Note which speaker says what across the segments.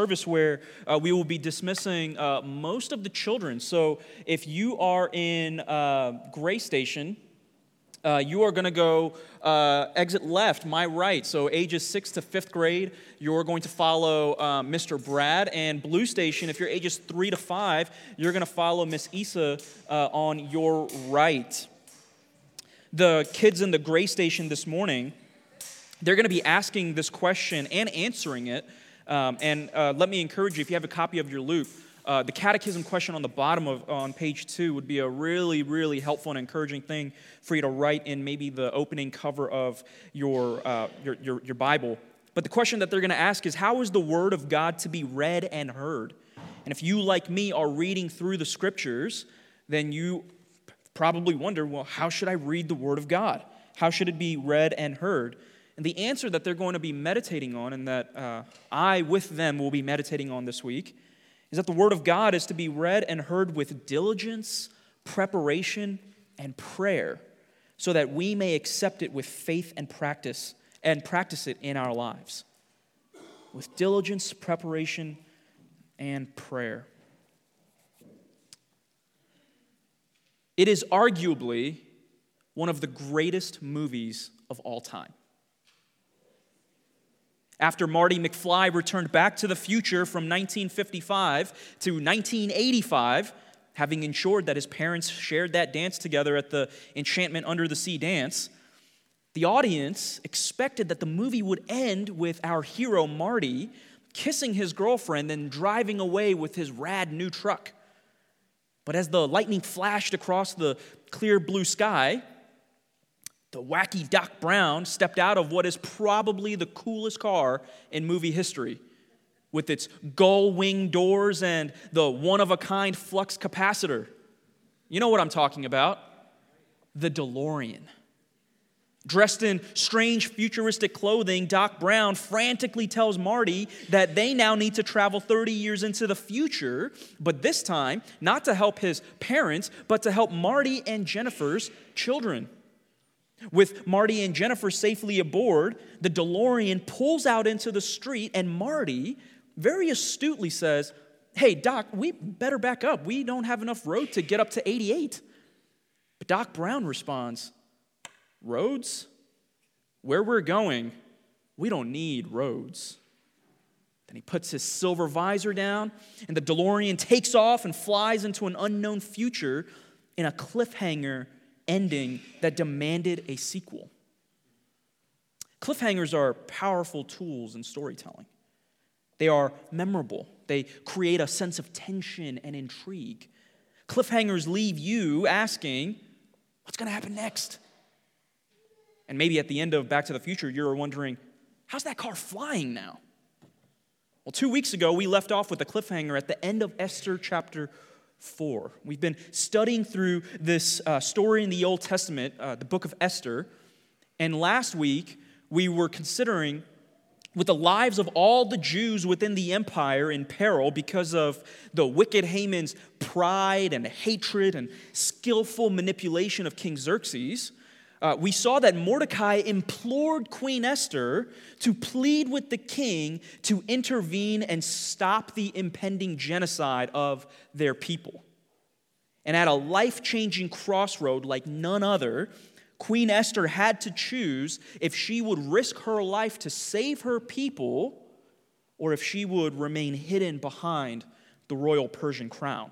Speaker 1: service where uh, we will be dismissing uh, most of the children. So if you are in uh, Gray Station, uh, you are going to go uh, exit left, my right. So ages sixth to fifth grade, you're going to follow uh, Mr. Brad. And Blue Station, if you're ages three to five, you're going to follow Miss Issa on your right. The kids in the Gray Station this morning, they're going to be asking this question and answering it. Um, and uh, let me encourage you, if you have a copy of your Luke, uh, the catechism question on the bottom of on page two would be a really really helpful and encouraging thing for you to write in maybe the opening cover of your uh, your, your, your bible. But the question that they're going to ask is how is the word of god to be read and heard? And if you like me are reading through the scriptures then you probably wonder well how should i read the word of god? How should it be read and heard and the answer that they're going to be meditating on and that uh, i with them will be meditating on this week is that the Word of God is to be read and heard with diligence, preparation, and prayer, so that we may accept it with faith and practice and practice it in our lives. With diligence, preparation, and prayer. It is arguably one of the greatest movies of all time. After Marty McFly returned back to the future from 1955 to 1985, having ensured that his parents shared that dance together at the Enchantment Under the Sea dance, the audience expected that the movie would end with our hero Marty kissing his girlfriend and driving away with his rad new truck. But as the lightning flashed across the clear blue sky, the wacky Doc Brown stepped out of what is probably the coolest car in movie history with its gull wing doors and the one of a kind flux capacitor. You know what I'm talking about? The DeLorean. Dressed in strange futuristic clothing, Doc Brown frantically tells Marty that they now need to travel 30 years into the future, but this time, not to help his parents, but to help Marty and Jennifer's children. With Marty and Jennifer safely aboard, the DeLorean pulls out into the street, and Marty very astutely says, Hey, Doc, we better back up. We don't have enough road to get up to 88. But Doc Brown responds, Roads? Where we're going, we don't need roads. Then he puts his silver visor down, and the DeLorean takes off and flies into an unknown future in a cliffhanger ending that demanded a sequel. Cliffhangers are powerful tools in storytelling. They are memorable, they create a sense of tension and intrigue. Cliffhangers leave you asking, what's going to happen next? And maybe at the end of Back to the Future, you're wondering, how's that car flying now? Well, two weeks ago, we left off with a cliffhanger at the end of Esther chapter 4. We've been studying through this uh, story in the Old Testament, uh, the book of Esther, and last week we were considering with the lives of all the Jews within the empire in peril because of the wicked Haman's pride and hatred and skillful manipulation of King Xerxes uh, we saw that Mordecai implored Queen Esther to plead with the king to intervene and stop the impending genocide of their people. And at a life changing crossroad like none other, Queen Esther had to choose if she would risk her life to save her people or if she would remain hidden behind the royal Persian crown.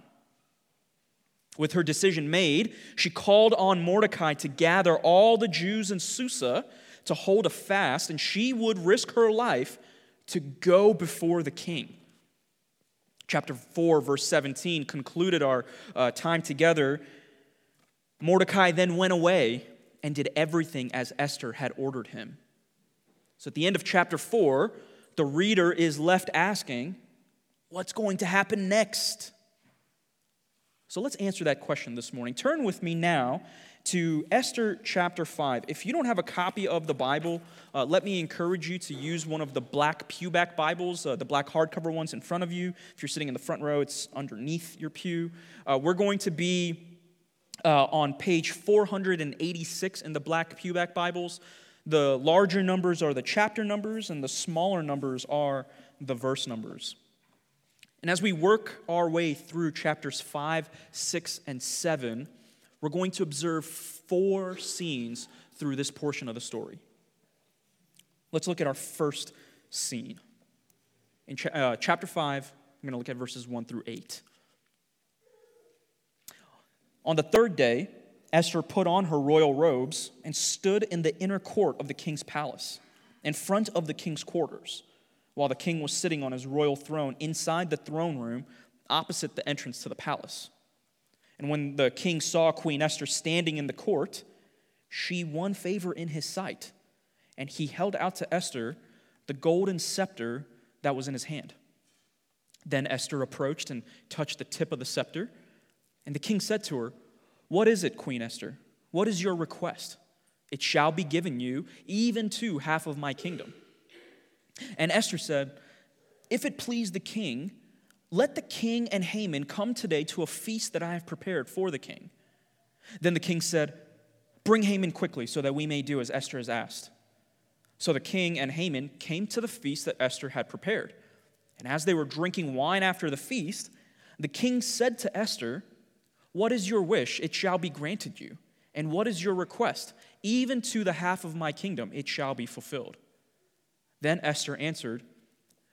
Speaker 1: With her decision made, she called on Mordecai to gather all the Jews in Susa to hold a fast, and she would risk her life to go before the king. Chapter 4, verse 17 concluded our uh, time together. Mordecai then went away and did everything as Esther had ordered him. So at the end of chapter 4, the reader is left asking, What's going to happen next? So let's answer that question this morning. Turn with me now to Esther chapter 5. If you don't have a copy of the Bible, uh, let me encourage you to use one of the black pewback Bibles, uh, the black hardcover ones in front of you. If you're sitting in the front row, it's underneath your pew. Uh, we're going to be uh, on page 486 in the black pewback Bibles. The larger numbers are the chapter numbers, and the smaller numbers are the verse numbers. And as we work our way through chapters 5, 6, and 7, we're going to observe four scenes through this portion of the story. Let's look at our first scene. In uh, chapter 5, I'm going to look at verses 1 through 8. On the third day, Esther put on her royal robes and stood in the inner court of the king's palace, in front of the king's quarters, while the king was sitting on his royal throne inside the throne room opposite the entrance to the palace. And when the king saw Queen Esther standing in the court, she won favor in his sight, and he held out to Esther the golden scepter that was in his hand. Then Esther approached and touched the tip of the scepter, and the king said to her, What is it, Queen Esther? What is your request? It shall be given you, even to half of my kingdom. And Esther said, If it please the king, let the king and Haman come today to a feast that I have prepared for the king. Then the king said, Bring Haman quickly so that we may do as Esther has asked. So the king and Haman came to the feast that Esther had prepared. And as they were drinking wine after the feast, the king said to Esther, What is your wish? It shall be granted you. And what is your request? Even to the half of my kingdom, it shall be fulfilled. Then Esther answered,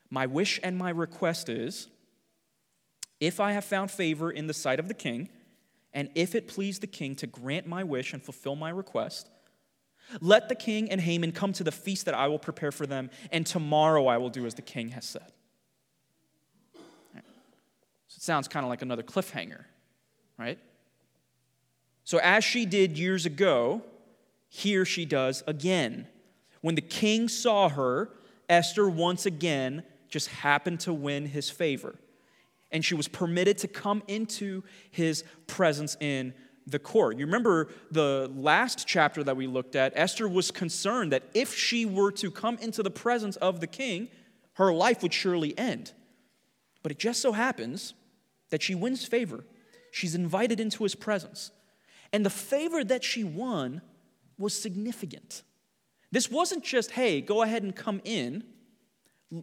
Speaker 1: My wish and my request is, if I have found favor in the sight of the king, and if it please the king to grant my wish and fulfill my request, let the king and Haman come to the feast that I will prepare for them, and tomorrow I will do as the king has said. So it sounds kind of like another cliffhanger, right? So, as she did years ago, here she does again. When the king saw her, Esther once again just happened to win his favor and she was permitted to come into his presence in the court. You remember the last chapter that we looked at, Esther was concerned that if she were to come into the presence of the king, her life would surely end. But it just so happens that she wins favor. She's invited into his presence. And the favor that she won was significant. This wasn't just, hey, go ahead and come in.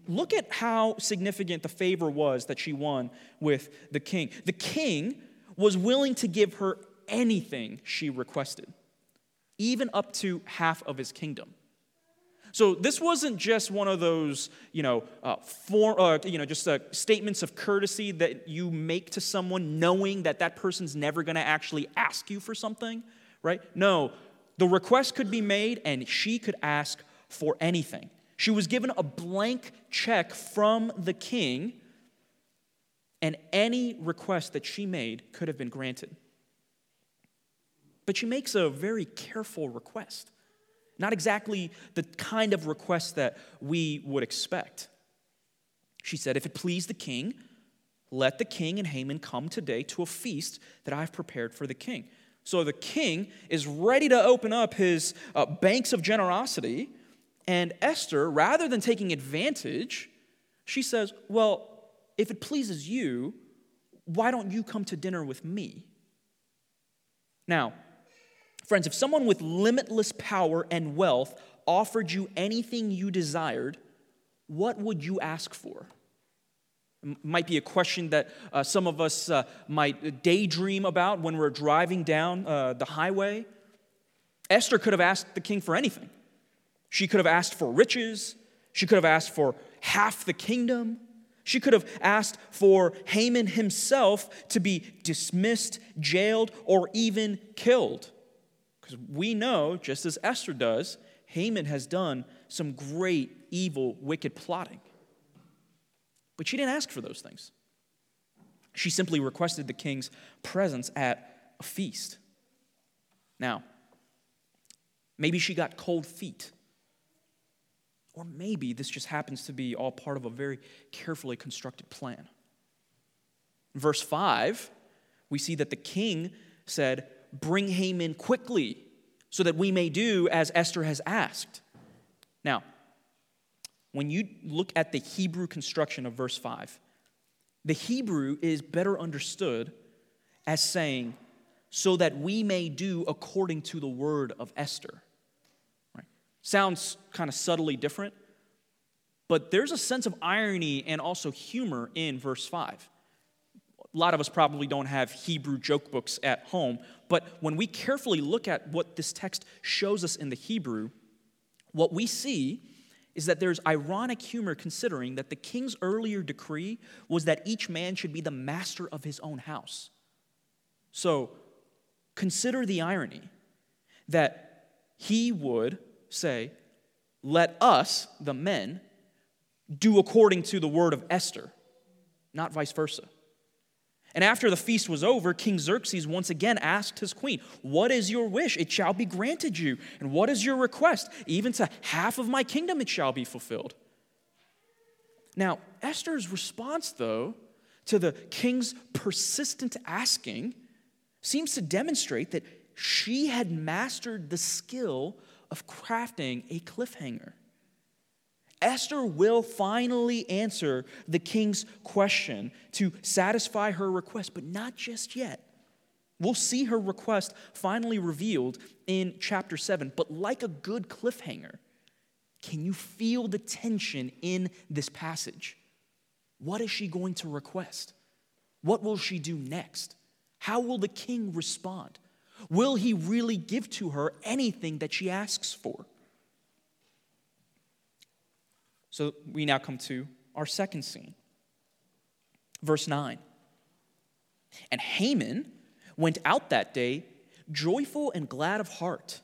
Speaker 1: Look at how significant the favor was that she won with the king. The king was willing to give her anything she requested, even up to half of his kingdom. So this wasn't just one of those, you know, uh, for, uh, you know, just uh, statements of courtesy that you make to someone, knowing that that person's never going to actually ask you for something, right? No, the request could be made, and she could ask for anything. She was given a blank check from the king, and any request that she made could have been granted. But she makes a very careful request. Not exactly the kind of request that we would expect. She said, If it please the king, let the king and Haman come today to a feast that I've prepared for the king. So the king is ready to open up his uh, banks of generosity and Esther, rather than taking advantage, she says, Well, if it pleases you, why don't you come to dinner with me? Now, friends, if someone with limitless power and wealth offered you anything you desired, what would you ask for? Might be a question that uh, some of us uh, might daydream about when we're driving down uh, the highway. Esther could have asked the king for anything. She could have asked for riches. She could have asked for half the kingdom. She could have asked for Haman himself to be dismissed, jailed, or even killed. Because we know, just as Esther does, Haman has done some great, evil, wicked plotting. But she didn't ask for those things. She simply requested the king's presence at a feast. Now, maybe she got cold feet or maybe this just happens to be all part of a very carefully constructed plan. In verse 5, we see that the king said, Bring Haman quickly so that we may do as Esther has asked. Now, when you look at the Hebrew construction of verse 5, the Hebrew is better understood as saying, so that we may do according to the word of Esther. Right? Sounds kind of subtly different, but there's a sense of irony and also humor in verse 5. A lot of us probably don't have Hebrew joke books at home, but when we carefully look at what this text shows us in the Hebrew, what we see is that there's ironic humor considering that the king's earlier decree was that each man should be the master of his own house. So consider the irony that he would say, Let us, the men, do according to the word of Esther, not vice versa. And after the feast was over, King Xerxes once again asked his queen, What is your wish? It shall be granted you. And what is your request? Even to half of my kingdom it shall be fulfilled. Now, Esther's response, though, to the king's persistent asking seems to demonstrate that she had mastered the skill of crafting a cliffhanger. Esther will finally answer the king's question to satisfy her request, but not just yet. We'll see her request finally revealed in chapter 7, but like a good cliffhanger, can you feel the tension in this passage? What is she going to request? What will she do next? How will the king respond? Will he really give to her anything that she asks for? So we now come to our second scene. Verse 9. And Haman went out that day joyful and glad of heart.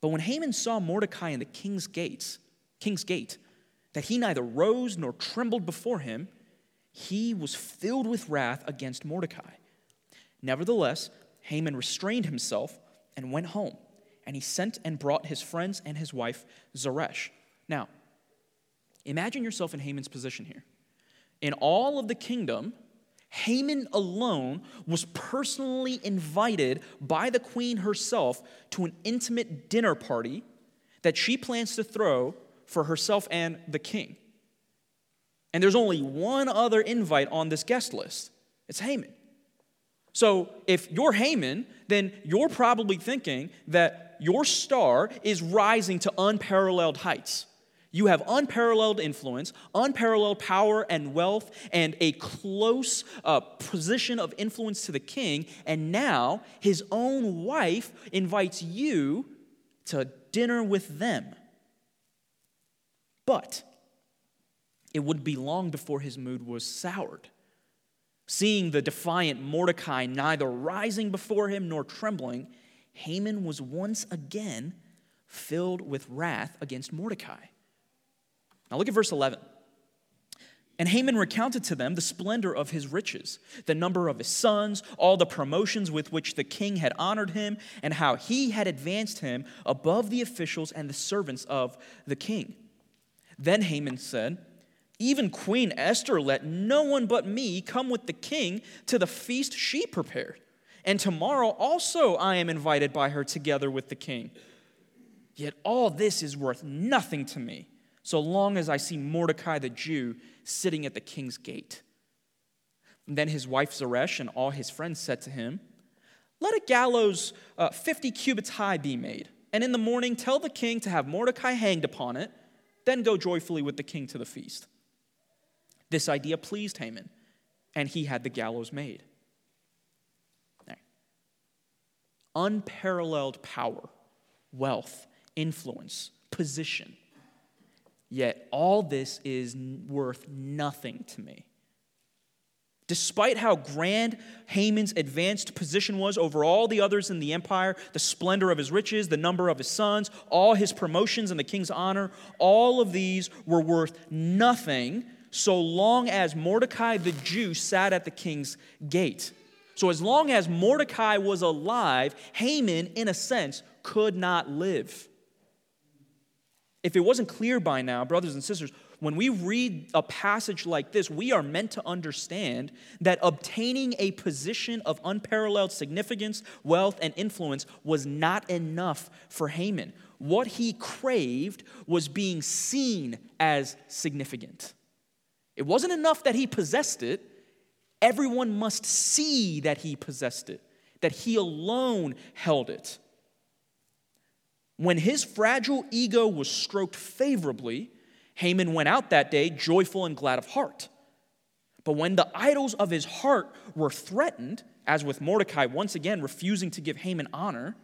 Speaker 1: But when Haman saw Mordecai in the king's gates, king's gate, that he neither rose nor trembled before him, he was filled with wrath against Mordecai. Nevertheless, Haman restrained himself and went home, and he sent and brought his friends and his wife Zeresh. Now, Imagine yourself in Haman's position here. In all of the kingdom, Haman alone was personally invited by the queen herself to an intimate dinner party that she plans to throw for herself and the king. And there's only one other invite on this guest list it's Haman. So if you're Haman, then you're probably thinking that your star is rising to unparalleled heights. You have unparalleled influence, unparalleled power and wealth, and a close uh, position of influence to the king. And now his own wife invites you to dinner with them. But it would be long before his mood was soured. Seeing the defiant Mordecai neither rising before him nor trembling, Haman was once again filled with wrath against Mordecai. Now look at verse 11. And Haman recounted to them the splendor of his riches, the number of his sons, all the promotions with which the king had honored him, and how he had advanced him above the officials and the servants of the king. Then Haman said, Even Queen Esther let no one but me come with the king to the feast she prepared. And tomorrow also I am invited by her together with the king. Yet all this is worth nothing to me so long as I see Mordecai the Jew sitting at the king's gate. And then his wife Zeresh and all his friends said to him, Let a gallows uh, 50 cubits high be made, and in the morning tell the king to have Mordecai hanged upon it, then go joyfully with the king to the feast. This idea pleased Haman, and he had the gallows made. Unparalleled power, wealth, influence, position Yet all this is worth nothing to me. Despite how grand Haman's advanced position was over all the others in the empire, the splendor of his riches, the number of his sons, all his promotions and the king's honor, all of these were worth nothing so long as Mordecai the Jew sat at the king's gate. So, as long as Mordecai was alive, Haman, in a sense, could not live. If it wasn't clear by now, brothers and sisters, when we read a passage like this, we are meant to understand that obtaining a position of unparalleled significance, wealth, and influence was not enough for Haman. What he craved was being seen as significant. It wasn't enough that he possessed it, everyone must see that he possessed it, that he alone held it. When his fragile ego was stroked favorably, Haman went out that day joyful and glad of heart. But when the idols of his heart were threatened, as with Mordecai once again refusing to give Haman honor,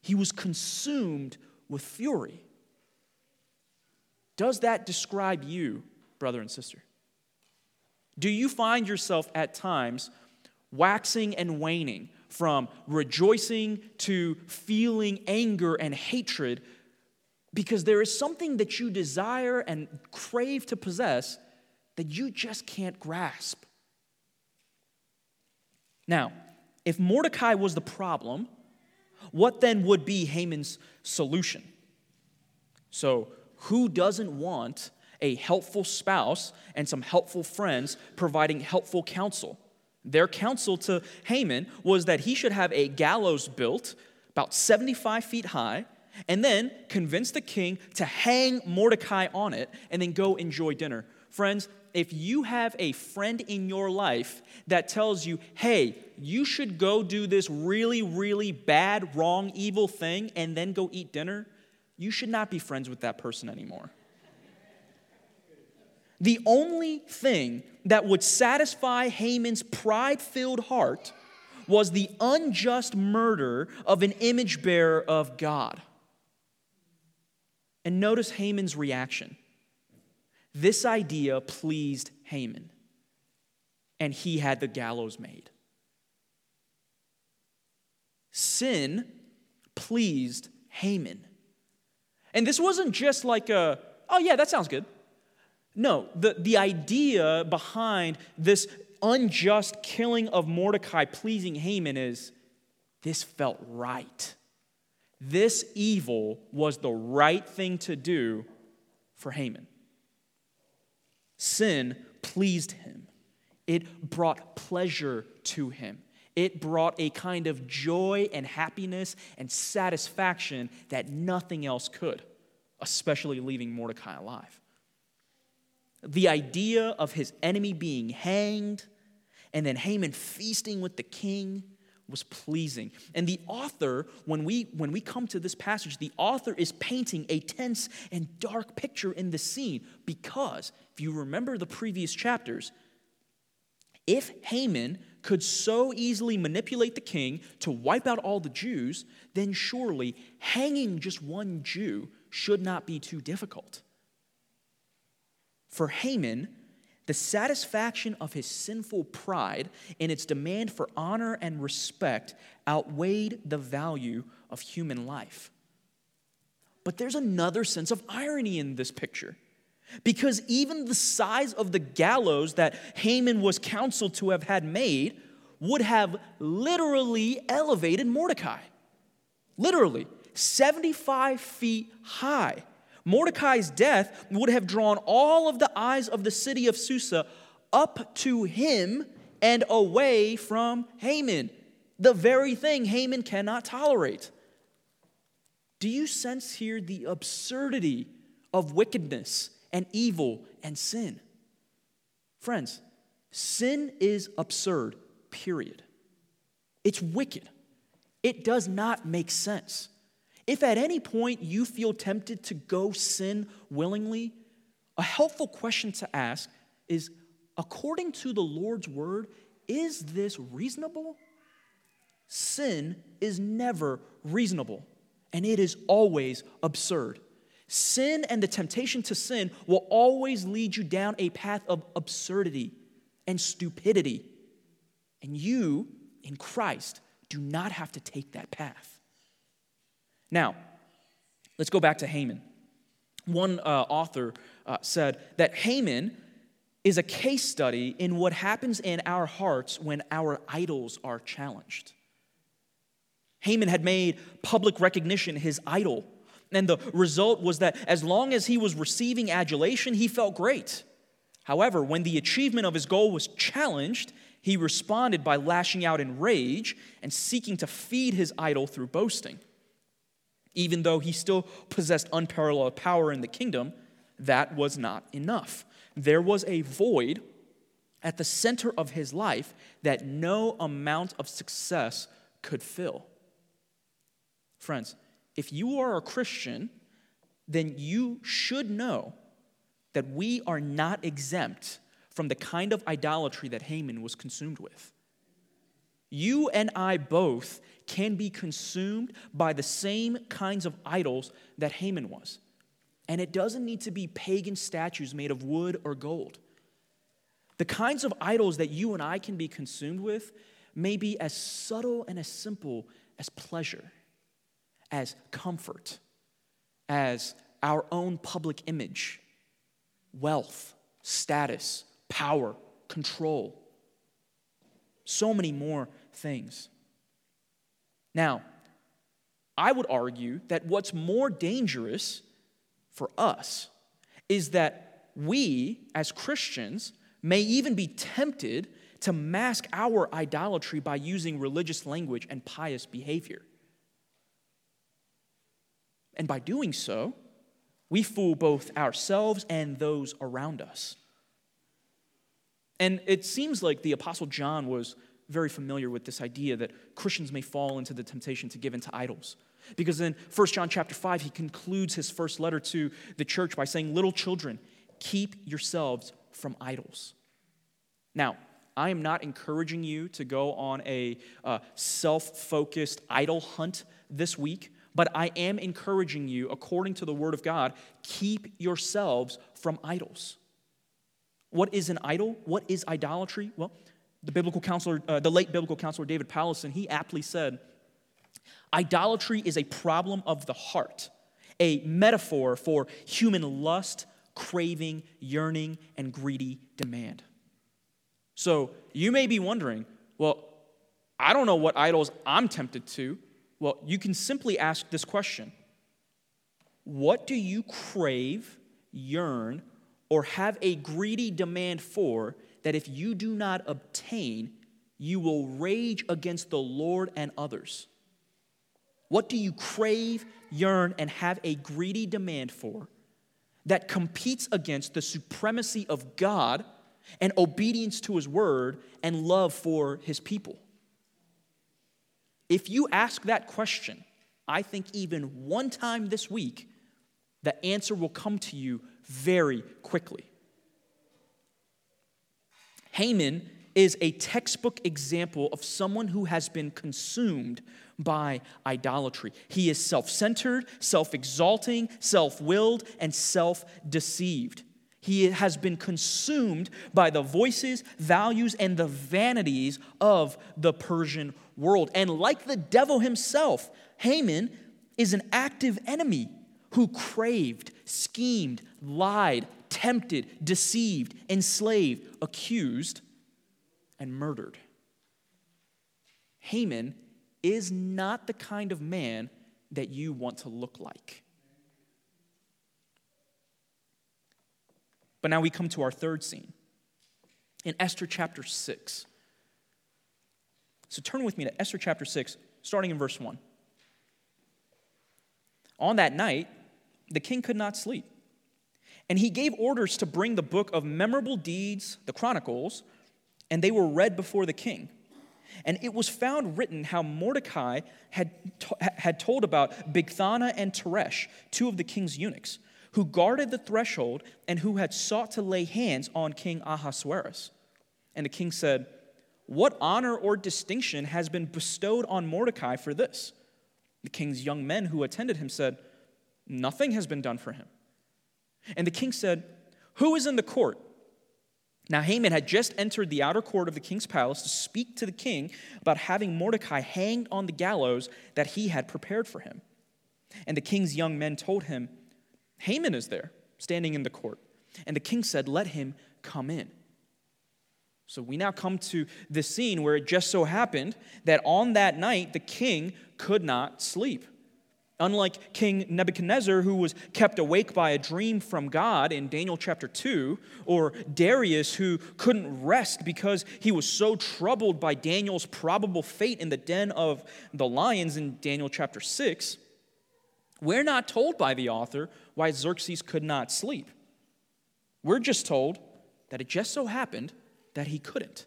Speaker 1: he was consumed with fury. Does that describe you, brother and sister? Do you find yourself at times waxing and waning from rejoicing to feeling anger and hatred because there is something that you desire and crave to possess that you just can't grasp. Now, if Mordecai was the problem, what then would be Haman's solution? So, who doesn't want a helpful spouse and some helpful friends providing helpful counsel? Their counsel to Haman was that he should have a gallows built about 75 feet high and then convince the king to hang Mordecai on it and then go enjoy dinner. Friends, if you have a friend in your life that tells you, hey, you should go do this really, really bad, wrong, evil thing and then go eat dinner, you should not be friends with that person anymore. The only thing that would satisfy Haman's pride filled heart was the unjust murder of an image bearer of God. And notice Haman's reaction. This idea pleased Haman, and he had the gallows made. Sin pleased Haman. And this wasn't just like a, oh, yeah, that sounds good. No, the, the idea behind this unjust killing of Mordecai pleasing Haman is this felt right. This evil was the right thing to do for Haman. Sin pleased him, it brought pleasure to him. It brought a kind of joy and happiness and satisfaction that nothing else could, especially leaving Mordecai alive. The idea of his enemy being hanged and then Haman feasting with the king was pleasing. And the author, when we when we come to this passage, the author is painting a tense and dark picture in the scene because if you remember the previous chapters, if Haman could so easily manipulate the king to wipe out all the Jews, then surely hanging just one Jew should not be too difficult. For Haman, the satisfaction of his sinful pride and its demand for honor and respect outweighed the value of human life. But there's another sense of irony in this picture. Because even the size of the gallows that Haman was counseled to have had made would have literally elevated Mordecai. Literally, 75 feet high. Mordecai's death would have drawn all of the eyes of the city of Susa up to him and away from Haman, the very thing Haman cannot tolerate. Do you sense here the absurdity of wickedness and evil and sin? Friends, sin is absurd, period. It's wicked. It does not make sense. If at any point you feel tempted to go sin willingly, a helpful question to ask is according to the Lord's word, is this reasonable? Sin is never reasonable, and it is always absurd. Sin and the temptation to sin will always lead you down a path of absurdity and stupidity. And you, in Christ, do not have to take that path. Now, let's go back to Haman. One uh, author uh, said that Haman is a case study in what happens in our hearts when our idols are challenged. Haman had made public recognition his idol, and the result was that as long as he was receiving adulation, he felt great. However, when the achievement of his goal was challenged, he responded by lashing out in rage and seeking to feed his idol through boasting. Even though he still possessed unparalleled power in the kingdom, that was not enough. There was a void at the center of his life that no amount of success could fill. Friends, if you are a Christian, then you should know that we are not exempt from the kind of idolatry that Haman was consumed with. You and I both can be consumed by the same kinds of idols that Haman was. And it doesn't need to be pagan statues made of wood or gold. The kinds of idols that you and I can be consumed with may be as subtle and as simple as pleasure, as comfort, as our own public image, wealth, status, power, control. So many more things. Now, I would argue that what's more dangerous for us is that we, as Christians, may even be tempted to mask our idolatry by using religious language and pious behavior. And by doing so, we fool both ourselves and those around us. And it seems like the Apostle John was very familiar with this idea that Christians may fall into the temptation to give into idols. Because in 1 John chapter 5, he concludes his first letter to the church by saying, Little children, keep yourselves from idols. Now, I am not encouraging you to go on a uh, self focused idol hunt this week, but I am encouraging you, according to the Word of God, keep yourselves from idols. What is an idol? What is idolatry? Well, the biblical counselor, uh, the late biblical counselor David Powlison, he aptly said, Idolatry is a problem of the heart, a metaphor for human lust, craving, yearning, and greedy demand. So you may be wondering, well, I don't know what idols I'm tempted to. Well, you can simply ask this question What do you crave, yearn, or have a greedy demand for that if you do not obtain, you will rage against the Lord and others? What do you crave, yearn, and have a greedy demand for that competes against the supremacy of God and obedience to His word and love for His people? If you ask that question, I think even one time this week, the answer will come to you very quickly. Haman is a textbook example of someone who has been consumed by idolatry. He is self centered, self exalting, self willed, and self deceived. He has been consumed by the voices, values, and the vanities of the Persian world. And like the devil himself, Haman is an active enemy who craved, schemed, lied, tempted, deceived, enslaved, accused, and murdered. Haman is not the kind of man that you want to look like. But now we come to our third scene in Esther chapter 6. So turn with me to Esther chapter 6, starting in verse 1. On that night, the king could not sleep. And he gave orders to bring the book of memorable deeds, the Chronicles, and they were read before the king. And it was found written how Mordecai had, to- had told about Bigthana and Teresh, two of the king's eunuchs, who guarded the threshold and who had sought to lay hands on King Ahasuerus. And the king said, What honor or distinction has been bestowed on Mordecai for this? The king's young men who attended him said, Nothing has been done for him. And the king said, Who is in the court? Now, Haman had just entered the outer court of the king's palace to speak to the king about having Mordecai hanged on the gallows that he had prepared for him. And the king's young men told him, Haman is there, standing in the court. And the king said, Let him come in. So we now come to the scene where it just so happened that on that night the king could not sleep. Unlike King Nebuchadnezzar, who was kept awake by a dream from God in Daniel chapter 2, or Darius, who couldn't rest because he was so troubled by Daniel's probable fate in the den of the lions in Daniel chapter 6, we're not told by the author why Xerxes could not sleep. We're just told that it just so happened that he couldn't.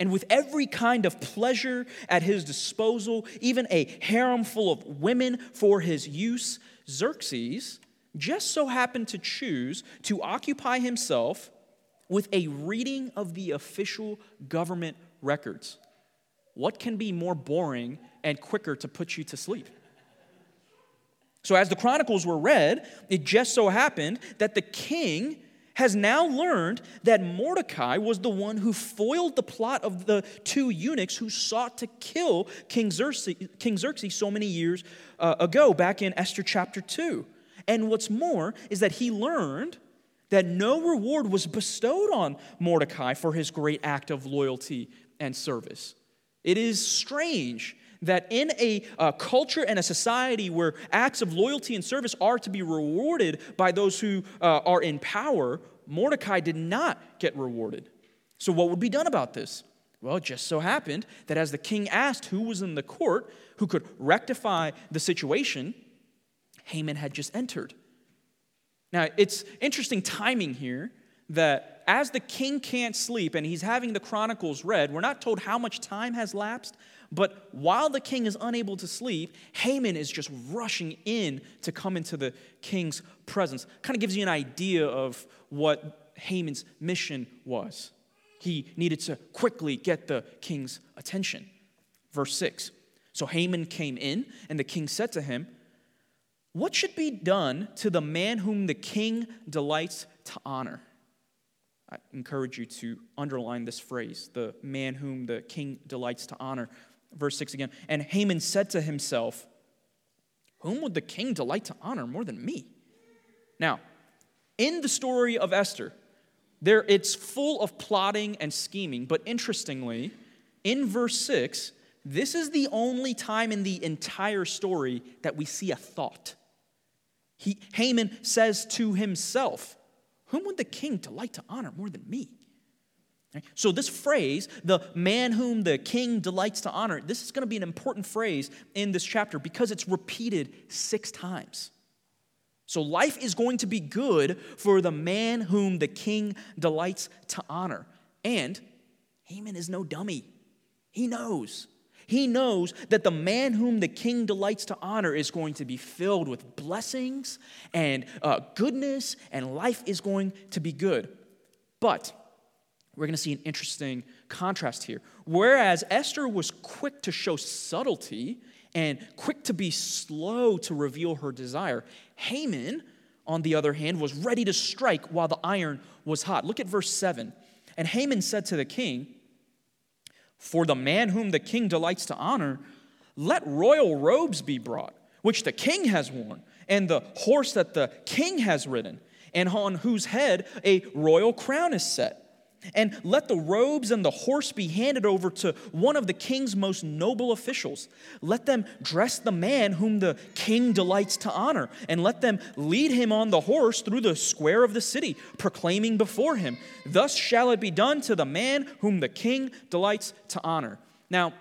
Speaker 1: And with every kind of pleasure at his disposal, even a harem full of women for his use, Xerxes just so happened to choose to occupy himself with a reading of the official government records. What can be more boring and quicker to put you to sleep? So, as the Chronicles were read, it just so happened that the king has now learned that Mordecai was the one who foiled the plot of the two eunuchs who sought to kill King Xerxes, King Xerxes so many years uh, ago, back in Esther chapter 2. And what's more is that he learned that no reward was bestowed on Mordecai for his great act of loyalty and service. It is strange that in a uh, culture and a society where acts of loyalty and service are to be rewarded by those who uh, are in power, Mordecai did not get rewarded. So, what would be done about this? Well, it just so happened that as the king asked who was in the court who could rectify the situation, Haman had just entered. Now, it's interesting timing here that as the king can't sleep and he's having the chronicles read, we're not told how much time has lapsed, but while the king is unable to sleep, Haman is just rushing in to come into the king's presence. Kind of gives you an idea of what Haman's mission was. He needed to quickly get the king's attention. Verse 6 So Haman came in, and the king said to him, What should be done to the man whom the king delights to honor? I encourage you to underline this phrase the man whom the king delights to honor. Verse 6 again. And Haman said to himself, Whom would the king delight to honor more than me? Now, in the story of Esther, there it's full of plotting and scheming, but interestingly, in verse 6, this is the only time in the entire story that we see a thought. He, Haman says to himself, Whom would the king delight to honor more than me? So, this phrase, the man whom the king delights to honor, this is going to be an important phrase in this chapter because it's repeated six times. So, life is going to be good for the man whom the king delights to honor. And Haman is no dummy. He knows. He knows that the man whom the king delights to honor is going to be filled with blessings and uh, goodness, and life is going to be good. But we're going to see an interesting contrast here. Whereas Esther was quick to show subtlety and quick to be slow to reveal her desire, Haman, on the other hand, was ready to strike while the iron was hot. Look at verse 7. And Haman said to the king, For the man whom the king delights to honor, let royal robes be brought, which the king has worn, and the horse that the king has ridden, and on whose head a royal crown is set. And let the robes and the horse be handed over to one of the king's most noble officials. Let them dress the man whom the king delights to honor, and let them lead him on the horse through the square of the city, proclaiming before him, Thus shall it be done to the man whom the king delights to honor. Now,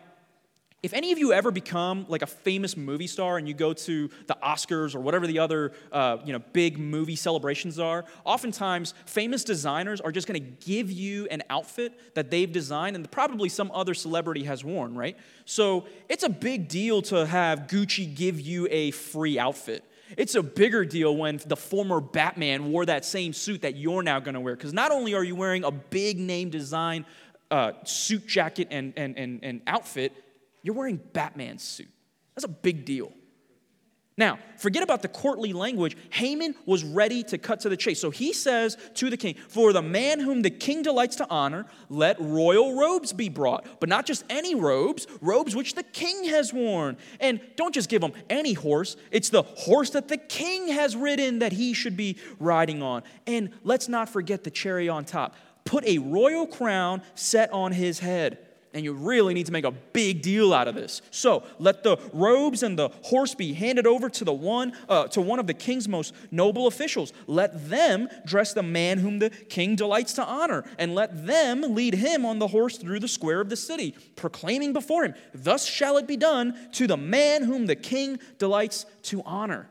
Speaker 1: if any of you ever become like a famous movie star and you go to the Oscars or whatever the other uh, you know, big movie celebrations are, oftentimes famous designers are just going to give you an outfit that they've designed and probably some other celebrity has worn, right? So it's a big deal to have Gucci give you a free outfit. It's a bigger deal when the former Batman wore that same suit that you're now going to wear. Because not only are you wearing a big name design uh, suit jacket and, and, and, and outfit, you're wearing Batman's suit. That's a big deal. Now, forget about the courtly language. Haman was ready to cut to the chase. So he says to the king, For the man whom the king delights to honor, let royal robes be brought. But not just any robes, robes which the king has worn. And don't just give him any horse, it's the horse that the king has ridden that he should be riding on. And let's not forget the cherry on top. Put a royal crown set on his head and you really need to make a big deal out of this. So let the robes and the horse be handed over to the one uh, to one of the king's most noble officials. Let them dress the man whom the king delights to honor, and let them lead him on the horse through the square of the city, proclaiming before him, "Thus shall it be done to the man whom the king delights to honor."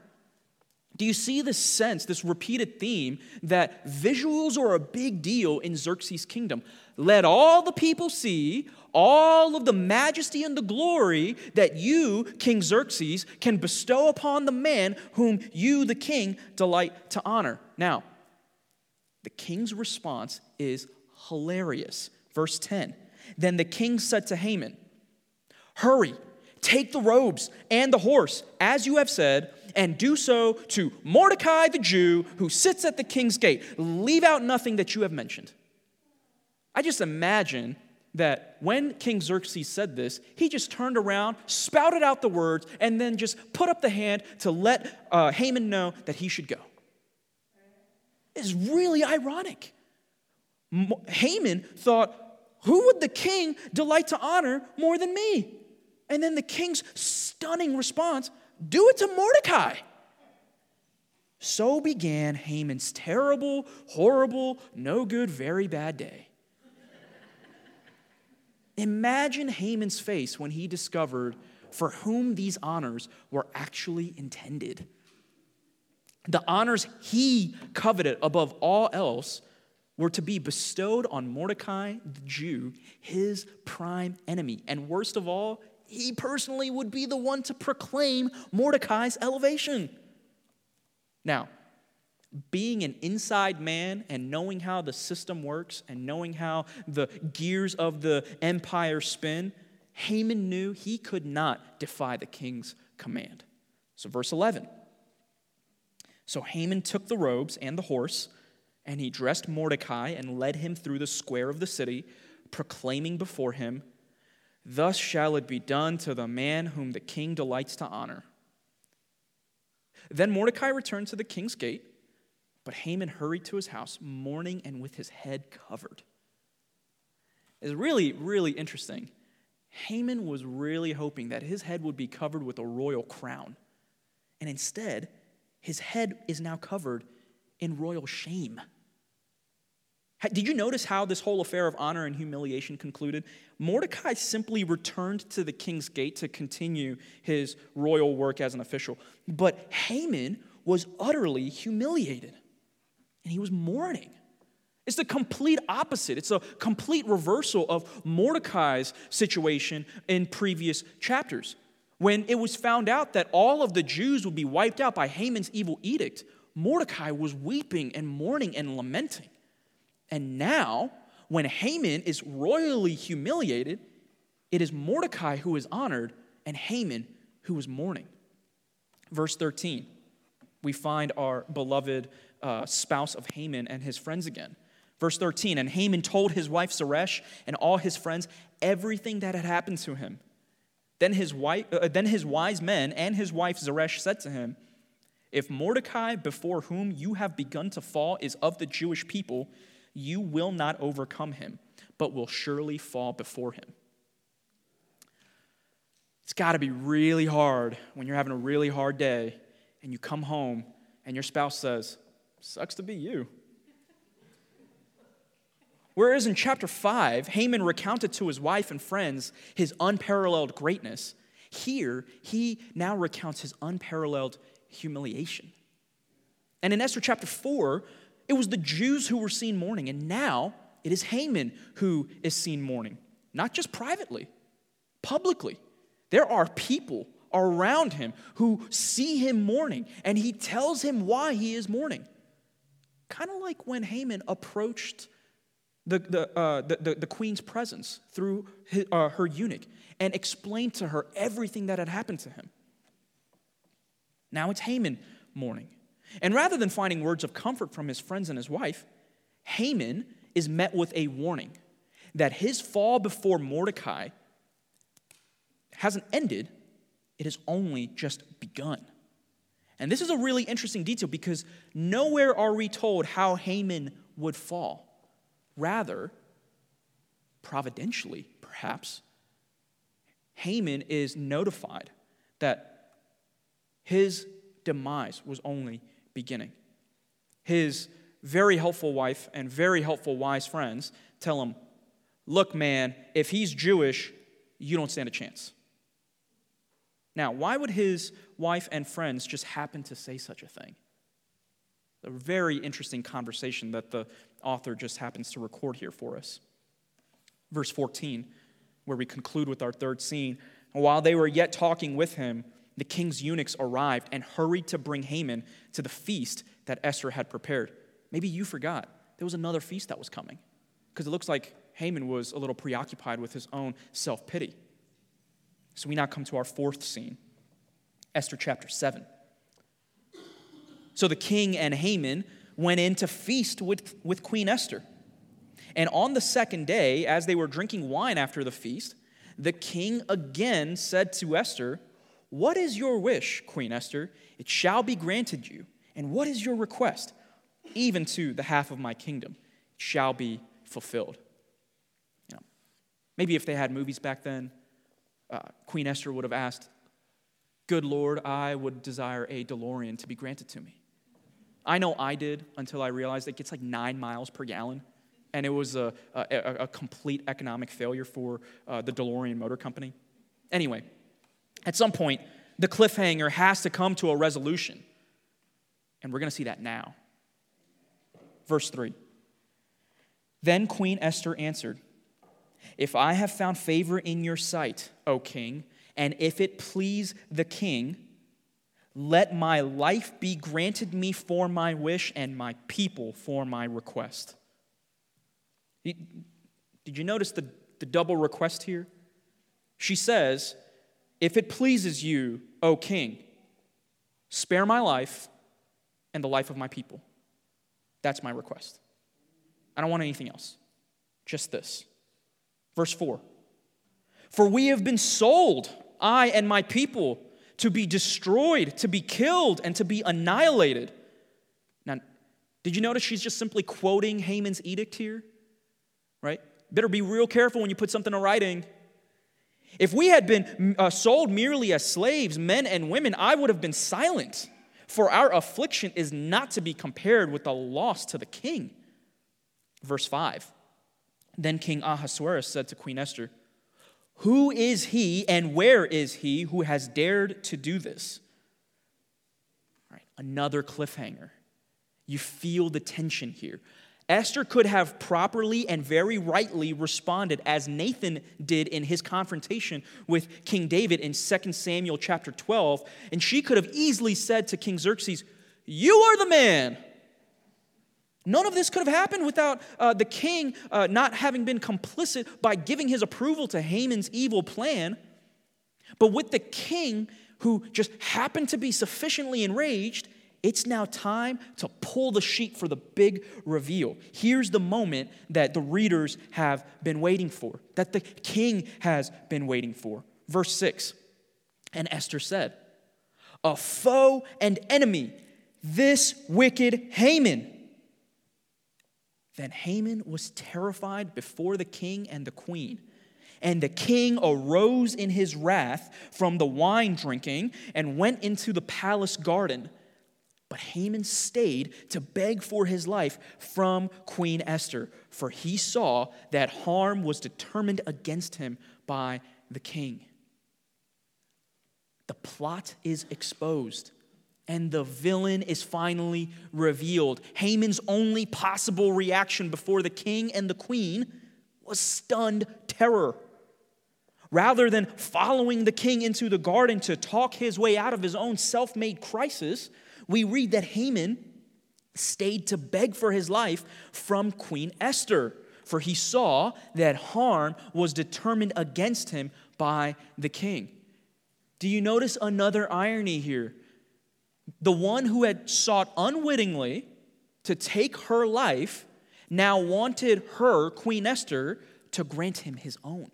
Speaker 1: Do you see this sense, this repeated theme, that visuals are a big deal in Xerxes' kingdom? Let all the people see all of the majesty and the glory that you, King Xerxes, can bestow upon the man whom you, the king, delight to honor. Now, the king's response is hilarious. Verse 10 Then the king said to Haman, Hurry, take the robes and the horse, as you have said and do so to Mordecai the Jew who sits at the king's gate. Leave out nothing that you have mentioned. I just imagine that when King Xerxes said this, he just turned around, spouted out the words, and then just put up the hand to let uh, Haman know that he should go. It's really ironic. Haman thought, Who would the king delight to honor more than me? And then the king's stunning response do it to Mordecai. So began Haman's terrible, horrible, no good, very bad day. Imagine Haman's face when he discovered for whom these honors were actually intended. The honors he coveted above all else were to be bestowed on Mordecai the Jew, his prime enemy. And worst of all, he personally would be the one to proclaim Mordecai's elevation. Now, being an inside man and knowing how the system works and knowing how the gears of the empire spin, Haman knew he could not defy the king's command. So, verse 11. So Haman took the robes and the horse, and he dressed Mordecai and led him through the square of the city, proclaiming before him, Thus shall it be done to the man whom the king delights to honor. Then Mordecai returned to the king's gate, but Haman hurried to his house, mourning and with his head covered. It's really, really interesting. Haman was really hoping that his head would be covered with a royal crown. And instead, his head is now covered in royal shame. Did you notice how this whole affair of honor and humiliation concluded? Mordecai simply returned to the king's gate to continue his royal work as an official. But Haman was utterly humiliated and he was mourning. It's the complete opposite. It's a complete reversal of Mordecai's situation in previous chapters. When it was found out that all of the Jews would be wiped out by Haman's evil edict, Mordecai was weeping and mourning and lamenting. And now, when Haman is royally humiliated, it is Mordecai who is honored and Haman who is mourning. Verse 13, we find our beloved uh, spouse of Haman and his friends again. Verse 13, and Haman told his wife Zeresh and all his friends everything that had happened to him. Then his, wife, uh, then his wise men and his wife Zeresh said to him, If Mordecai, before whom you have begun to fall, is of the Jewish people, you will not overcome him, but will surely fall before him. It's got to be really hard when you're having a really hard day and you come home and your spouse says, Sucks to be you. Whereas in chapter 5, Haman recounted to his wife and friends his unparalleled greatness, here he now recounts his unparalleled humiliation. And in Esther chapter 4, it was the Jews who were seen mourning, and now it is Haman who is seen mourning, not just privately, publicly. There are people around him who see him mourning, and he tells him why he is mourning. Kind of like when Haman approached the, the, uh, the, the, the, queen's presence through his, uh, her eunuch and explained to her everything that had happened to him. Now it's Haman mourning. And rather than finding words of comfort from his friends and his wife, Haman is met with a warning that his fall before Mordecai hasn't ended, it has only just begun. And this is a really interesting detail because nowhere are we told how Haman would fall. Rather, providentially, perhaps, Haman is notified that his demise was only beginning. His very helpful wife and very helpful wise friends tell him, Look, man, if he's Jewish, you don't stand a chance. Now, why would his wife and friends just happen to say such a thing? A very interesting conversation that the author just happens to record here for us. Verse 14, where we conclude with our third scene. While they were yet talking with him, the king's eunuchs arrived and hurried to bring Haman to the feast that Esther had prepared. Maybe you forgot there was another feast that was coming because it looks like Haman was a little preoccupied with his own self pity. So we now come to our fourth scene Esther chapter 7. So the king and Haman went in to feast with, with Queen Esther. And on the second day, as they were drinking wine after the feast, the king again said to Esther, What is your wish, Queen Esther? It shall be granted you. And what is your request? Even to the half of my kingdom shall be fulfilled. You know, maybe if they had movies back then, uh, Queen Esther would have asked, Good Lord, I would desire a DeLorean to be granted to me. I know I did until I realized it gets like nine miles per gallon. And it was a, a, a complete economic failure for uh, the DeLorean Motor Company. Anyway, at some point, the cliffhanger has to come to a resolution. And we're going to see that now. Verse 3 Then Queen Esther answered, If I have found favor in your sight, O king, and if it please the king, let my life be granted me for my wish and my people for my request. Did you notice the, the double request here? She says, If it pleases you, O king, spare my life and the life of my people. That's my request. I don't want anything else, just this. Verse 4 For we have been sold, I and my people to be destroyed, to be killed, and to be annihilated. Now, did you notice she's just simply quoting Haman's edict here? Right? Better be real careful when you put something in writing. If we had been uh, sold merely as slaves, men and women, I would have been silent. For our affliction is not to be compared with the loss to the king. Verse 5 Then King Ahasuerus said to Queen Esther, who is he and where is he who has dared to do this? All right, another cliffhanger. You feel the tension here. Esther could have properly and very rightly responded as Nathan did in his confrontation with King David in 2 Samuel chapter 12, and she could have easily said to King Xerxes, You are the man. None of this could have happened without uh, the king uh, not having been complicit by giving his approval to Haman's evil plan. But with the king who just happened to be sufficiently enraged, it's now time to pull the sheet for the big reveal. Here's the moment that the readers have been waiting for, that the king has been waiting for. Verse 6 And Esther said, A foe and enemy, this wicked Haman then Haman was terrified before the king and the queen. And the king arose in his wrath from the wine drinking and went into the palace garden. But Haman stayed to beg for his life from Queen Esther, for he saw that harm was determined against him by the king. The plot is exposed and the villain is finally revealed. Haman's only possible reaction before the king and the queen was stunned terror. Rather than following the king into the garden to talk his way out of his own self made crisis, we read that Haman stayed to beg for his life from Queen Esther, for he saw that harm was determined against him by the king. Do you notice another irony here? The one who had sought unwittingly to take her life now wanted her, Queen Esther, to grant him his own.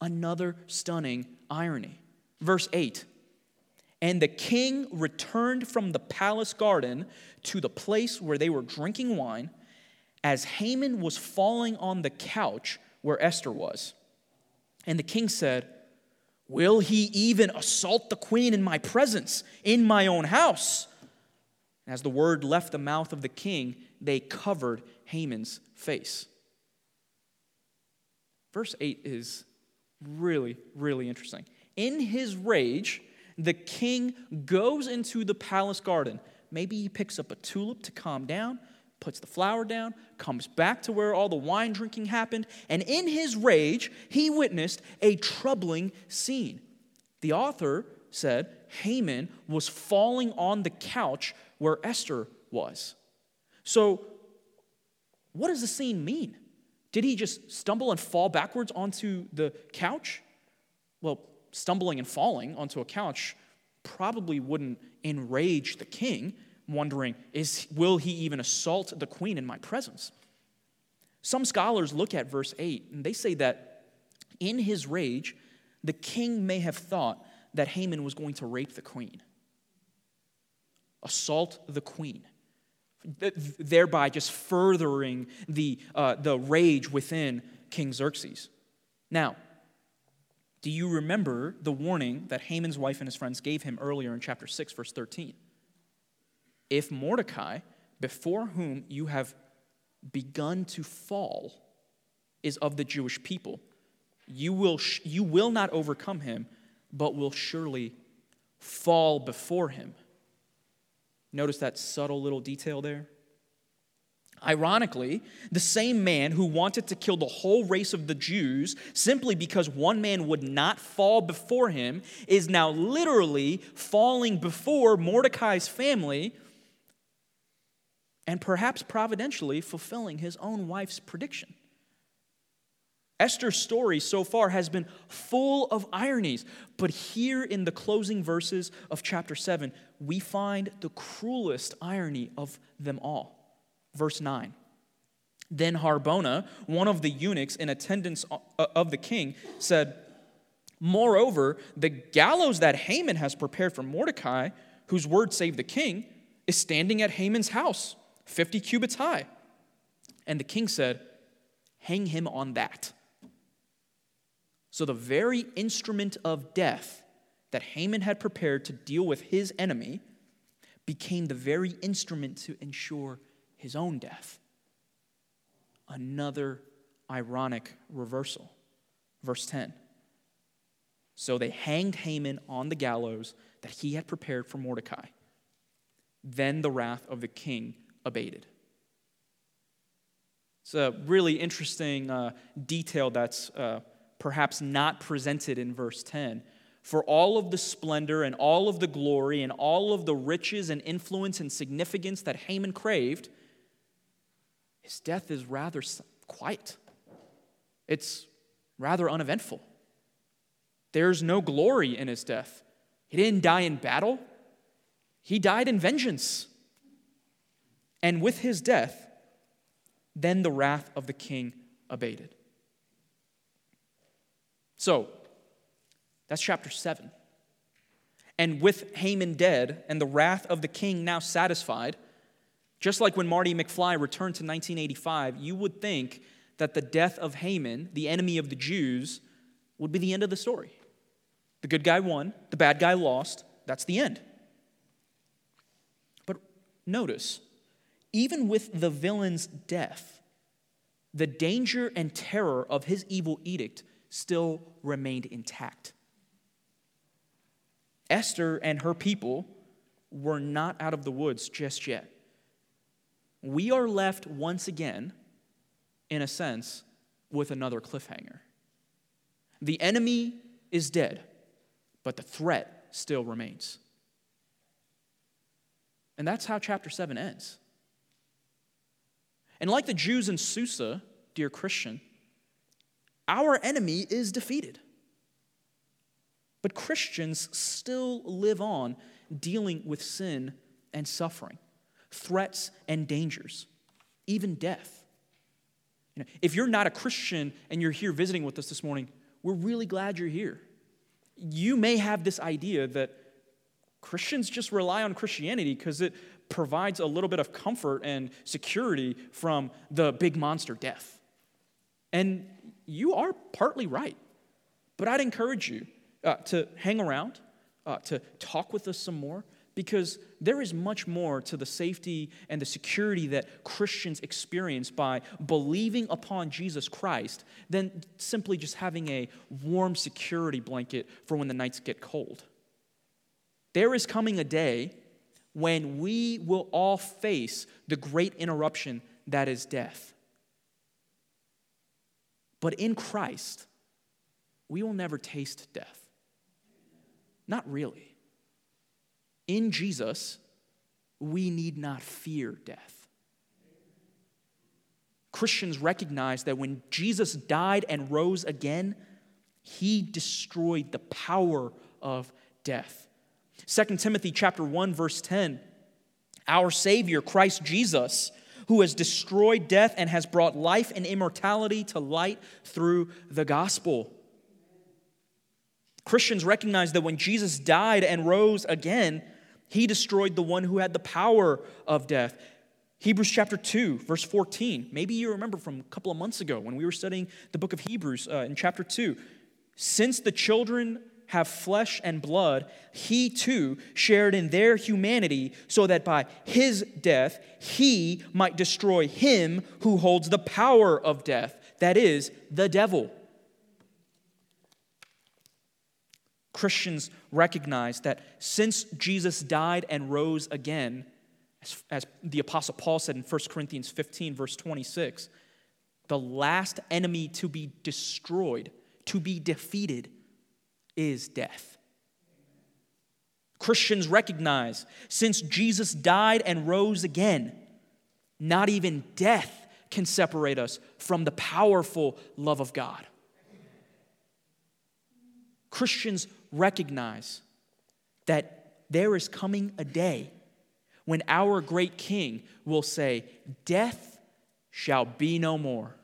Speaker 1: Another stunning irony. Verse 8 And the king returned from the palace garden to the place where they were drinking wine as Haman was falling on the couch where Esther was. And the king said, Will he even assault the queen in my presence, in my own house? As the word left the mouth of the king, they covered Haman's face. Verse 8 is really, really interesting. In his rage, the king goes into the palace garden, Maybe he picks up a tulip to calm down, puts the flower down, comes back to where all the wine drinking happened, and in his rage, he witnessed a troubling scene. The author said Haman was falling on the couch where Esther was. So, what does the scene mean? Did he just stumble and fall backwards onto the couch? Well, stumbling and falling onto a couch probably wouldn't enrage the king, wondering, is, will he even assault the queen in my presence? Some scholars look at verse 8 and they say that in his rage, the king may have thought that Haman was going to rape the queen, assault the queen, thereby just furthering the, uh, the rage within King Xerxes. Now, do you remember the warning that Haman's wife and his friends gave him earlier in chapter 6, verse 13? If Mordecai, before whom you have begun to fall, is of the Jewish people, you will, you will not overcome him, but will surely fall before him. Notice that subtle little detail there? Ironically, the same man who wanted to kill the whole race of the Jews simply because one man would not fall before him is now literally falling before Mordecai's family and perhaps providentially fulfilling his own wife's prediction. Esther's story so far has been full of ironies, but here in the closing verses of chapter 7, we find the cruelest irony of them all. Verse 9. Then Harbona, one of the eunuchs in attendance of the king, said, Moreover, the gallows that Haman has prepared for Mordecai, whose word saved the king, is standing at Haman's house, 50 cubits high. And the king said, Hang him on that. So the very instrument of death that Haman had prepared to deal with his enemy became the very instrument to ensure his own death. Another ironic reversal. Verse 10. So they hanged Haman on the gallows that he had prepared for Mordecai. Then the wrath of the king abated. It's a really interesting uh, detail that's uh, perhaps not presented in verse 10. For all of the splendor and all of the glory and all of the riches and influence and significance that Haman craved, his death is rather quiet. It's rather uneventful. There's no glory in his death. He didn't die in battle, he died in vengeance. And with his death, then the wrath of the king abated. So, that's chapter 7. And with Haman dead and the wrath of the king now satisfied, just like when Marty McFly returned to 1985, you would think that the death of Haman, the enemy of the Jews, would be the end of the story. The good guy won, the bad guy lost, that's the end. But notice, even with the villain's death, the danger and terror of his evil edict still remained intact. Esther and her people were not out of the woods just yet we are left once again, in a sense, with another cliffhanger. The enemy is dead, but the threat still remains. And that's how chapter 7 ends. And like the Jews in Susa, dear Christian, our enemy is defeated. But Christians still live on dealing with sin and suffering threats and dangers, even death. You know, if you're not a Christian and you're here visiting with us this morning, we're really glad you're here. You may have this idea that Christians just rely on Christianity because it provides a little bit of comfort and security from the big monster death. And you are partly right. But I'd encourage you uh, to hang around, uh, to talk with us some more, because there is much more to the safety and the security that Christians experience by believing upon Jesus Christ than simply just having a warm security blanket for when the nights get cold. There is coming a day when we will all face the great interruption that is death. But in Christ, we will never taste death. Not really. In Jesus, we need not fear death. Christians recognize that when Jesus died and rose again, he destroyed the power of death. 2 Timothy chapter 1 verse 10 Our savior Christ Jesus who has destroyed death and has brought life and immortality to light through the gospel. Christians recognize that when Jesus died and rose again, he destroyed the one who had the power of death. Hebrews chapter 2, verse 14. Maybe you remember from a couple of months ago when we were studying the book of Hebrews uh, in chapter 2. Since the children have flesh and blood, he too shared in their humanity, so that by his death he might destroy him who holds the power of death, that is, the devil. Christians recognize that since Jesus died and rose again, as, as, the Apostle Paul said in 1 Corinthians 15, verse 26, the last enemy to be destroyed, to be defeated, is death. Christians recognize since Jesus died and rose again, not even death can separate us from the powerful love of God. Christians recognize that there is coming a day when our great King will say, Death shall be no more.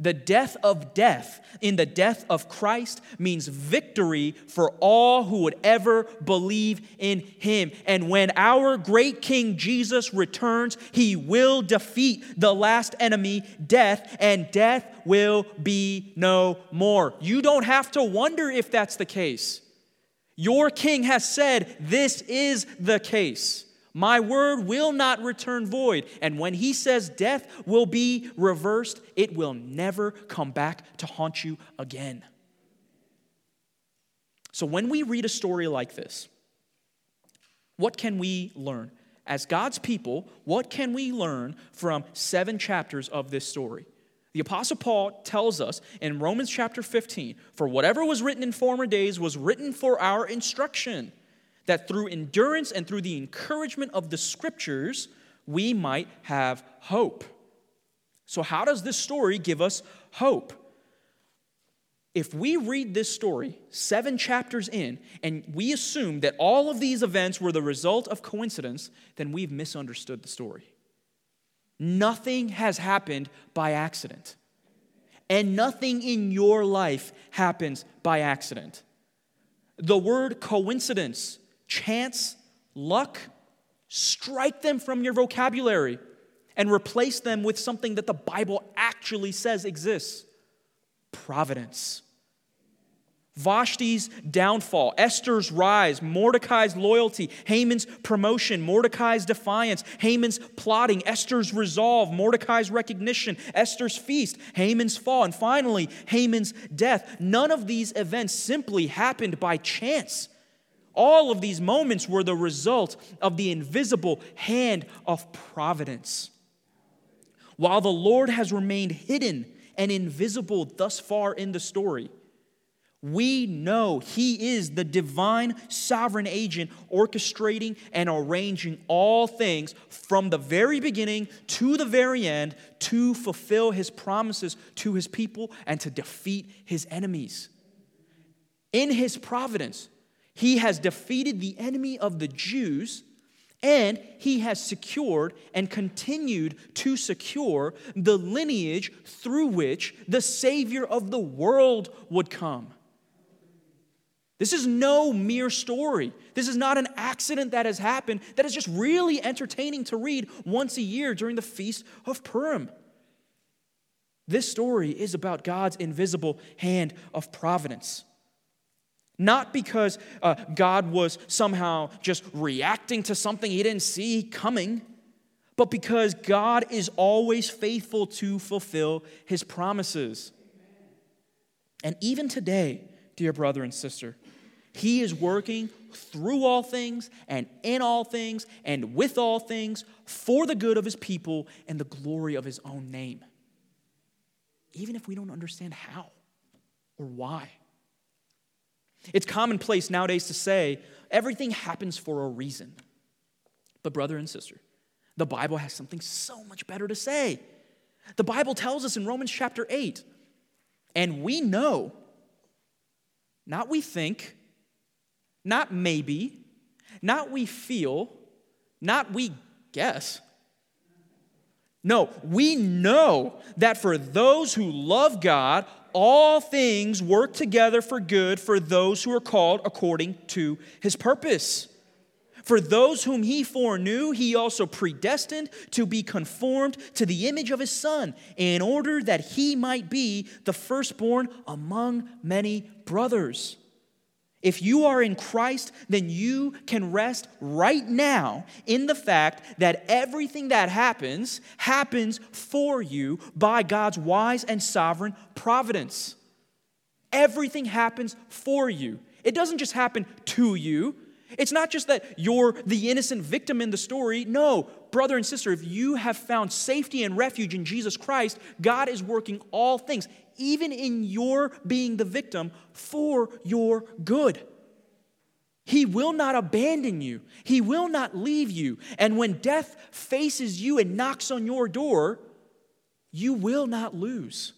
Speaker 1: The death of death in the death of Christ means victory for all who would ever believe in him. And when our great King Jesus returns, he will defeat the last enemy, death, and death will be no more. You don't have to wonder if that's the case. Your King has said this is the case. My word will not return void. And when he says death will be reversed, it will never come back to haunt you again. So when we read a story like this, what can we learn? As God's people, what can we learn from seven chapters of this story? The Apostle Paul tells us in Romans chapter 15 for whatever was written in former days was written for our instruction that through endurance and through the encouragement of the scriptures, we might have hope. So, how does this story give us hope? If we read this story seven chapters in and we assume that all of these events were the result of coincidence, then we've misunderstood the story. Nothing has happened by accident. And nothing in your life happens by accident. The word coincidence chance, luck, strike them from your vocabulary and replace them with something that the Bible actually says exists providence. Vashti's downfall, Esther's rise, Mordecai's loyalty, Haman's promotion, Mordecai's defiance, Haman's plotting, Esther's resolve, Mordecai's recognition, Esther's feast, Haman's fall, and finally, Haman's death. None of these events simply happened by chance. All of these moments were the result of the invisible hand of providence. While the Lord has remained hidden and invisible thus far in the story, we know He is the divine sovereign agent orchestrating and arranging all things from the very beginning to the very end to fulfill His promises to His people and to defeat His enemies. In His providence, he has defeated the enemy of the Jews, and he has secured and continued to secure the lineage through which the Savior of the world would come. This is no mere story. This is not an accident that has happened that is just really entertaining to read once a year during the Feast of Purim. This story is about God's invisible hand of providence. Not because uh, God was somehow just reacting to something he didn't see coming, but because God is always faithful to fulfill his promises. And even today, dear brother and sister, He is working through all things and in all things and with all things for the good of his people and the glory of his own name. Even if we don't understand how or why. It's commonplace nowadays to say everything happens for a reason. But, brother and sister, the Bible has something so much better to say. The Bible tells us in Romans chapter 8, and we know, not we think, not maybe, not we feel, not we guess. No, we know that for those who love God, all things work together for good for those who are called according to his purpose. For those whom he foreknew, he also predestined to be conformed to the image of his Son, in order that he might be the firstborn among many brothers. If you are in Christ, then you can rest right now in the fact that everything that happens happens for you by God's wise and sovereign providence. Everything happens for you. It doesn't just happen to you. It's not just that you're the innocent victim in the story. No, brother and sister, if you have found safety and refuge in Jesus Christ, God is working all things, even in your being the victim, for your good. He will not abandon you. He will not leave you. And when death faces you and knocks on your door, you will not lose.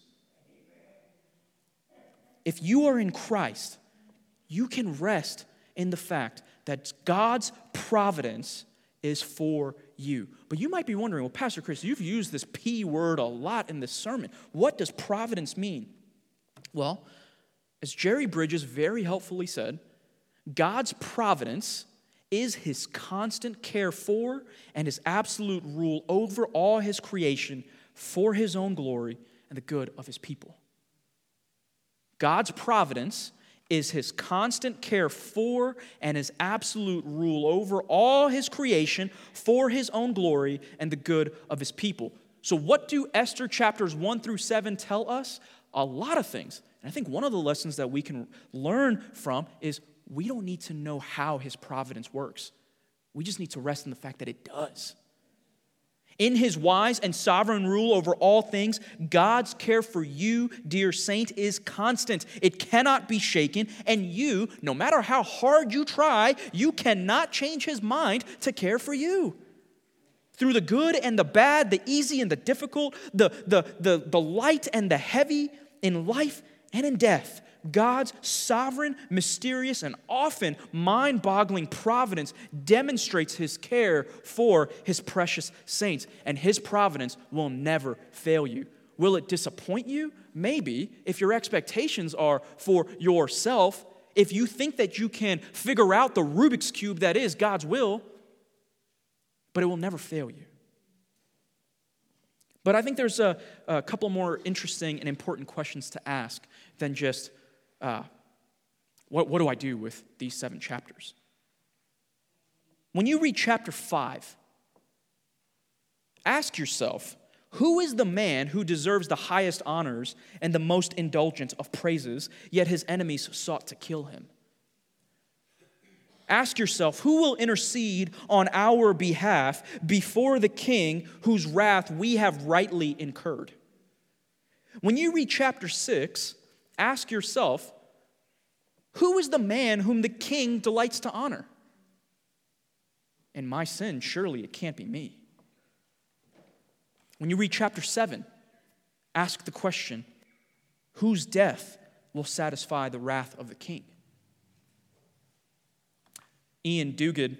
Speaker 1: If you are in Christ, you can rest in the fact that God's providence is for you. But you might be wondering, well, Pastor Chris, you've used this P word a lot in this sermon. What does providence mean? Well, as Jerry Bridges very helpfully said, God's providence is his constant care for and his absolute rule over all his creation for his own glory and the good of his people. God's providence is his constant care for and his absolute rule over all his creation for his own glory and the good of his people. So, what do Esther chapters 1 through 7 tell us? A lot of things. And I think one of the lessons that we can learn from is we don't need to know how his providence works. We just need to rest in the fact that it does. In his wise and sovereign rule over all things, God's care for you, dear saint, is constant. It cannot be shaken, and you, no matter how hard you try, you cannot change his mind to care for you. Through the good and the bad, the easy and the difficult, the, the, the, the light and the heavy, in life and in death, God's sovereign, mysterious, and often mind boggling providence demonstrates his care for his precious saints, and his providence will never fail you. Will it disappoint you? Maybe, if your expectations are for yourself, if you think that you can figure out the Rubik's Cube that is God's will, but it will never fail you. But I think there's a, a couple more interesting and important questions to ask than just uh, what, what do I do with these seven chapters? When you read chapter 5, ask yourself who is the man who deserves the highest honors and the most indulgent of praises, yet his enemies sought to kill him? Ask yourself who will intercede on our behalf before the king whose wrath we have rightly incurred? When you read chapter 6, ask yourself who is the man whom the king delights to honor? And my sin, surely it can't be me. When you read chapter 7, ask the question whose death will satisfy the wrath of the king? Ian Duguid,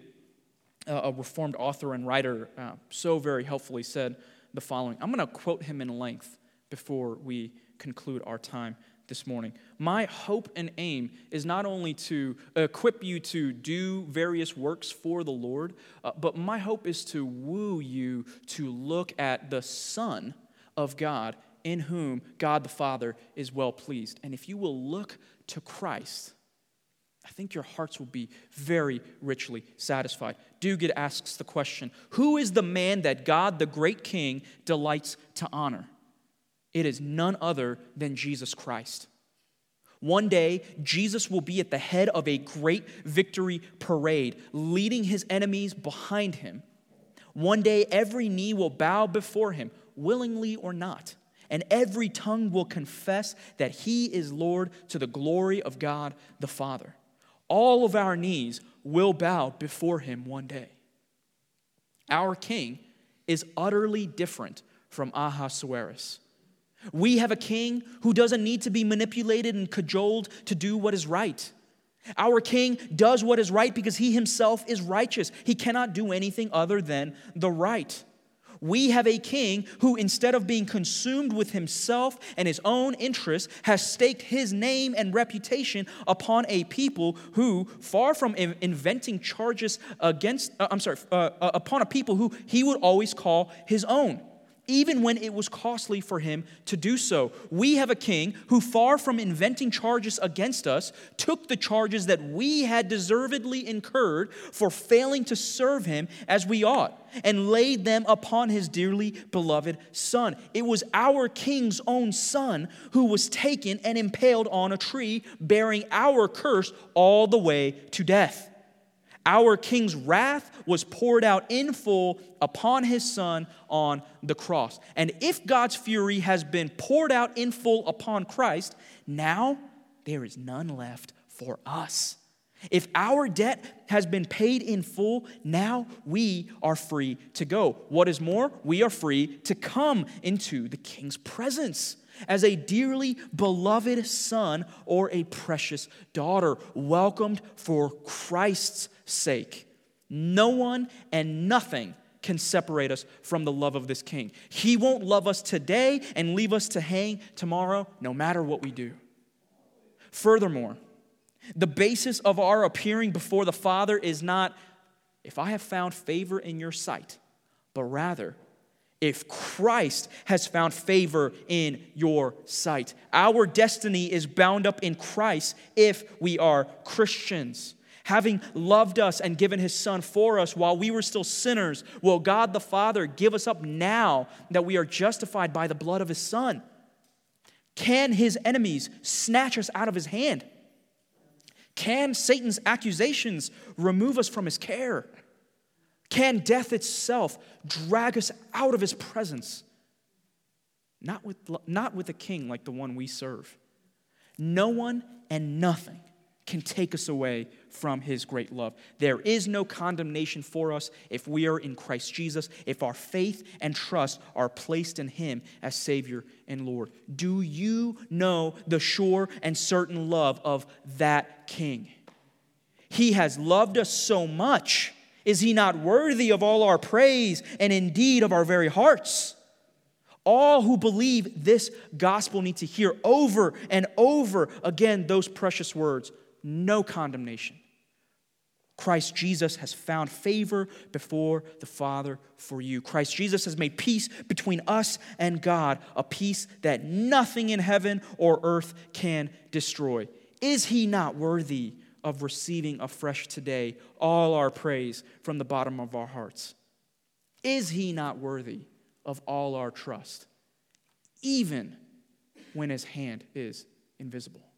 Speaker 1: a reformed author and writer, uh, so very helpfully said the following. I'm going to quote him in length before we conclude our time this morning. My hope and aim is not only to equip you to do various works for the Lord, uh, but my hope is to woo you to look at the Son of God in whom God the Father is well pleased. And if you will look to Christ, I think your hearts will be very richly satisfied. Duguid asks the question Who is the man that God, the great king, delights to honor? It is none other than Jesus Christ. One day, Jesus will be at the head of a great victory parade, leading his enemies behind him. One day, every knee will bow before him, willingly or not, and every tongue will confess that he is Lord to the glory of God the Father. All of our knees will bow before him one day. Our king is utterly different from Ahasuerus. We have a king who doesn't need to be manipulated and cajoled to do what is right. Our king does what is right because he himself is righteous. He cannot do anything other than the right. We have a king who, instead of being consumed with himself and his own interests, has staked his name and reputation upon a people who, far from inventing charges against, uh, I'm sorry, uh, uh, upon a people who he would always call his own even when it was costly for him to do so. We have a king who, far from inventing charges against us, took the charges that we had deservedly incurred for failing to serve him as we ought and laid them upon his dearly beloved son. It was our king's own son who was taken and impaled on a tree, bearing our curse all the way to death. Our king's wrath was poured out in full upon his son on the cross. And if God's fury has been poured out in full upon Christ, now there is none left for us. If our debt has been paid in full, now we are free to go. What is more, we are free to come into the king's presence as a dearly beloved son or a precious daughter, welcomed for Christ's sake. No one and nothing can separate us from the love of this king. He won't love us today and leave us to hang tomorrow, no matter what we do. Furthermore, the basis of our appearing before the Father is not if I have found favor in your sight, but rather if Christ has found favor in your sight. Our destiny is bound up in Christ if we are Christians. Having loved us and given his son for us while we were still sinners, will God the Father give us up now that we are justified by the blood of his son? Can his enemies snatch us out of his hand? Can Satan's accusations remove us from his care? Can death itself drag us out of his presence? Not with, not with a king like the one we serve. No one and nothing can take us away from his great love. There is no condemnation for us if we are in Christ Jesus, if our faith and trust are placed in him as Savior and Lord. Do you know the sure and certain love of that King? He has loved us so much is he not worthy of all our praise and indeed of our very hearts? All who believe this gospel need to hear over and over again those precious words no condemnation. Christ Jesus has found favor before the Father for you. Christ Jesus has made peace between us and God, a peace that nothing in heaven or earth can destroy. Is he not worthy of receiving afresh today all our praise from the bottom of our hearts? Is he not worthy of all our trust, even when his hand is invisible?